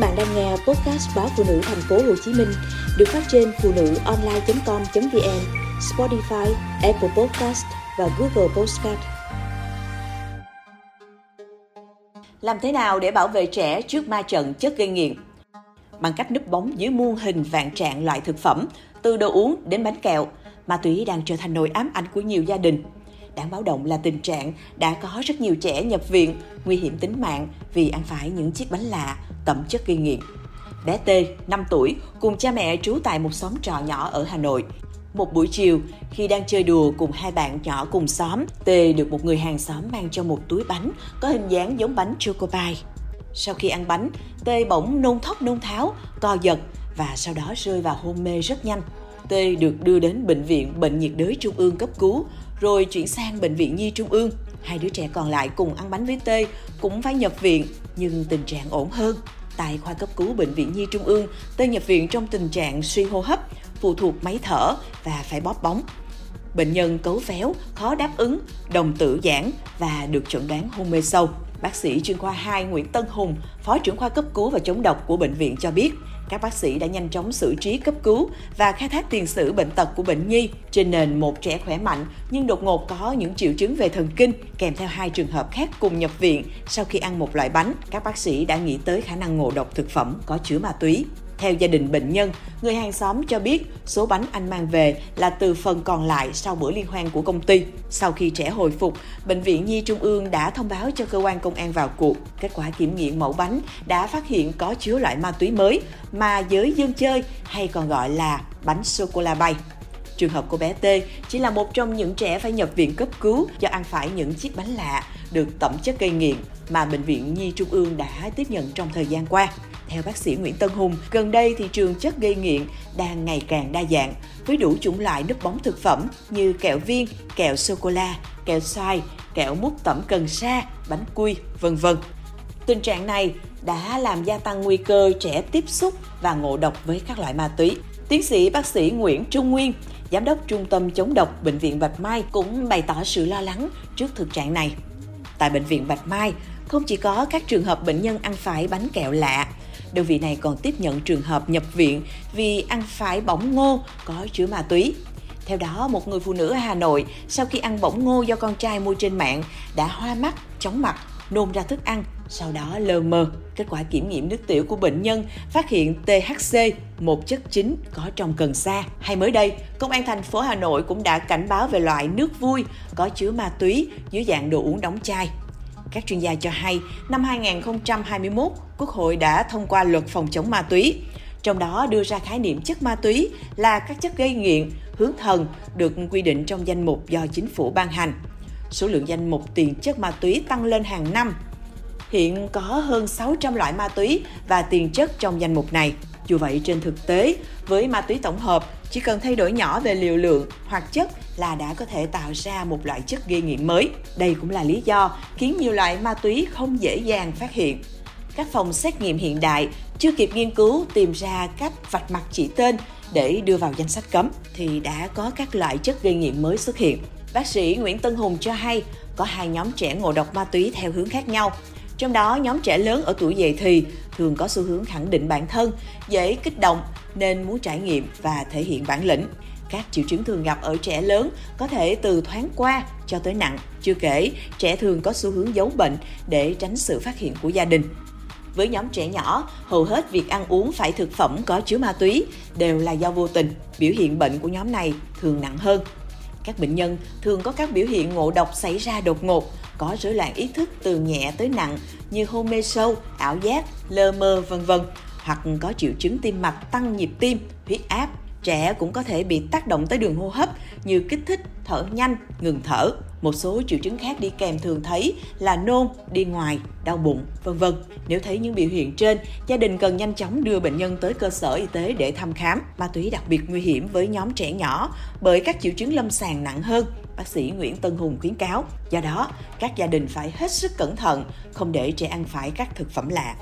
bạn đang nghe podcast báo phụ nữ thành phố Hồ Chí Minh được phát trên phụ nữ online.com.vn, Spotify, Apple Podcast và Google Podcast. Làm thế nào để bảo vệ trẻ trước ma trận chất gây nghiện? Bằng cách núp bóng dưới muôn hình vạn trạng loại thực phẩm, từ đồ uống đến bánh kẹo, ma túy đang trở thành nỗi ám ảnh của nhiều gia đình. Đáng báo động là tình trạng đã có rất nhiều trẻ nhập viện, nguy hiểm tính mạng vì ăn phải những chiếc bánh lạ, tẩm chất gây nghiện. Bé T, 5 tuổi, cùng cha mẹ trú tại một xóm trọ nhỏ ở Hà Nội. Một buổi chiều, khi đang chơi đùa cùng hai bạn nhỏ cùng xóm, T được một người hàng xóm mang cho một túi bánh có hình dáng giống bánh choco pie. Sau khi ăn bánh, T bỗng nôn thốc nôn tháo, co giật và sau đó rơi vào hôn mê rất nhanh. T được đưa đến bệnh viện Bệnh nhiệt đới Trung ương cấp cứu, rồi chuyển sang bệnh viện Nhi Trung ương. Hai đứa trẻ còn lại cùng ăn bánh với tê cũng phải nhập viện nhưng tình trạng ổn hơn. Tại khoa cấp cứu bệnh viện Nhi Trung ương, tê nhập viện trong tình trạng suy hô hấp, phụ thuộc máy thở và phải bóp bóng. Bệnh nhân cấu véo, khó đáp ứng, đồng tử giãn và được chẩn đoán hôn mê sâu. Bác sĩ chuyên khoa 2 Nguyễn Tân Hùng, Phó trưởng khoa cấp cứu và chống độc của bệnh viện cho biết, các bác sĩ đã nhanh chóng xử trí cấp cứu và khai thác tiền sử bệnh tật của bệnh nhi trên nền một trẻ khỏe mạnh nhưng đột ngột có những triệu chứng về thần kinh kèm theo hai trường hợp khác cùng nhập viện sau khi ăn một loại bánh. Các bác sĩ đã nghĩ tới khả năng ngộ độc thực phẩm có chứa ma túy. Theo gia đình bệnh nhân, người hàng xóm cho biết số bánh anh mang về là từ phần còn lại sau bữa liên hoan của công ty. Sau khi trẻ hồi phục, Bệnh viện Nhi Trung ương đã thông báo cho cơ quan công an vào cuộc. Kết quả kiểm nghiệm mẫu bánh đã phát hiện có chứa loại ma túy mới mà giới dân chơi hay còn gọi là bánh sô-cô-la bay. Trường hợp của bé T chỉ là một trong những trẻ phải nhập viện cấp cứu do ăn phải những chiếc bánh lạ được tẩm chất gây nghiện mà Bệnh viện Nhi Trung ương đã tiếp nhận trong thời gian qua. Theo bác sĩ Nguyễn Tân Hùng, gần đây thị trường chất gây nghiện đang ngày càng đa dạng với đủ chủng loại núp bóng thực phẩm như kẹo viên, kẹo sô-cô-la, kẹo xoài, kẹo mút tẩm cần sa, bánh quy, vân vân. Tình trạng này đã làm gia tăng nguy cơ trẻ tiếp xúc và ngộ độc với các loại ma túy. Tiến sĩ bác sĩ Nguyễn Trung Nguyên, Giám đốc Trung tâm chống độc Bệnh viện Bạch Mai cũng bày tỏ sự lo lắng trước thực trạng này. Tại Bệnh viện Bạch Mai, không chỉ có các trường hợp bệnh nhân ăn phải bánh kẹo lạ, đơn vị này còn tiếp nhận trường hợp nhập viện vì ăn phải bỏng ngô có chứa ma túy. Theo đó, một người phụ nữ ở Hà Nội sau khi ăn bỏng ngô do con trai mua trên mạng đã hoa mắt, chóng mặt, nôn ra thức ăn, sau đó lờ mờ. Kết quả kiểm nghiệm nước tiểu của bệnh nhân phát hiện THC, một chất chính có trong cần sa. Hay mới đây, Công an thành phố Hà Nội cũng đã cảnh báo về loại nước vui có chứa ma túy dưới dạng đồ uống đóng chai. Các chuyên gia cho hay, năm 2021, Quốc hội đã thông qua luật phòng chống ma túy. Trong đó đưa ra khái niệm chất ma túy là các chất gây nghiện, hướng thần được quy định trong danh mục do chính phủ ban hành. Số lượng danh mục tiền chất ma túy tăng lên hàng năm. Hiện có hơn 600 loại ma túy và tiền chất trong danh mục này. Dù vậy, trên thực tế, với ma túy tổng hợp, chỉ cần thay đổi nhỏ về liều lượng hoặc chất là đã có thể tạo ra một loại chất gây nghiện mới. Đây cũng là lý do khiến nhiều loại ma túy không dễ dàng phát hiện. Các phòng xét nghiệm hiện đại chưa kịp nghiên cứu tìm ra cách vạch mặt chỉ tên để đưa vào danh sách cấm thì đã có các loại chất gây nghiện mới xuất hiện. Bác sĩ Nguyễn Tân Hùng cho hay có hai nhóm trẻ ngộ độc ma túy theo hướng khác nhau. Trong đó, nhóm trẻ lớn ở tuổi dậy thì thường có xu hướng khẳng định bản thân, dễ kích động nên muốn trải nghiệm và thể hiện bản lĩnh. Các triệu chứng thường gặp ở trẻ lớn có thể từ thoáng qua cho tới nặng. Chưa kể, trẻ thường có xu hướng giấu bệnh để tránh sự phát hiện của gia đình. Với nhóm trẻ nhỏ, hầu hết việc ăn uống phải thực phẩm có chứa ma túy đều là do vô tình. Biểu hiện bệnh của nhóm này thường nặng hơn. Các bệnh nhân thường có các biểu hiện ngộ độc xảy ra đột ngột, có rối loạn ý thức từ nhẹ tới nặng như hôn mê sâu, ảo giác, lơ mơ vân vân hoặc có triệu chứng tim mạch tăng nhịp tim, huyết áp. Trẻ cũng có thể bị tác động tới đường hô hấp như kích thích, thở nhanh, ngừng thở. Một số triệu chứng khác đi kèm thường thấy là nôn, đi ngoài, đau bụng, vân vân. Nếu thấy những biểu hiện trên, gia đình cần nhanh chóng đưa bệnh nhân tới cơ sở y tế để thăm khám. Ma túy đặc biệt nguy hiểm với nhóm trẻ nhỏ bởi các triệu chứng lâm sàng nặng hơn. Bác sĩ Nguyễn Tân Hùng khuyến cáo. Do đó, các gia đình phải hết sức cẩn thận, không để trẻ ăn phải các thực phẩm lạ.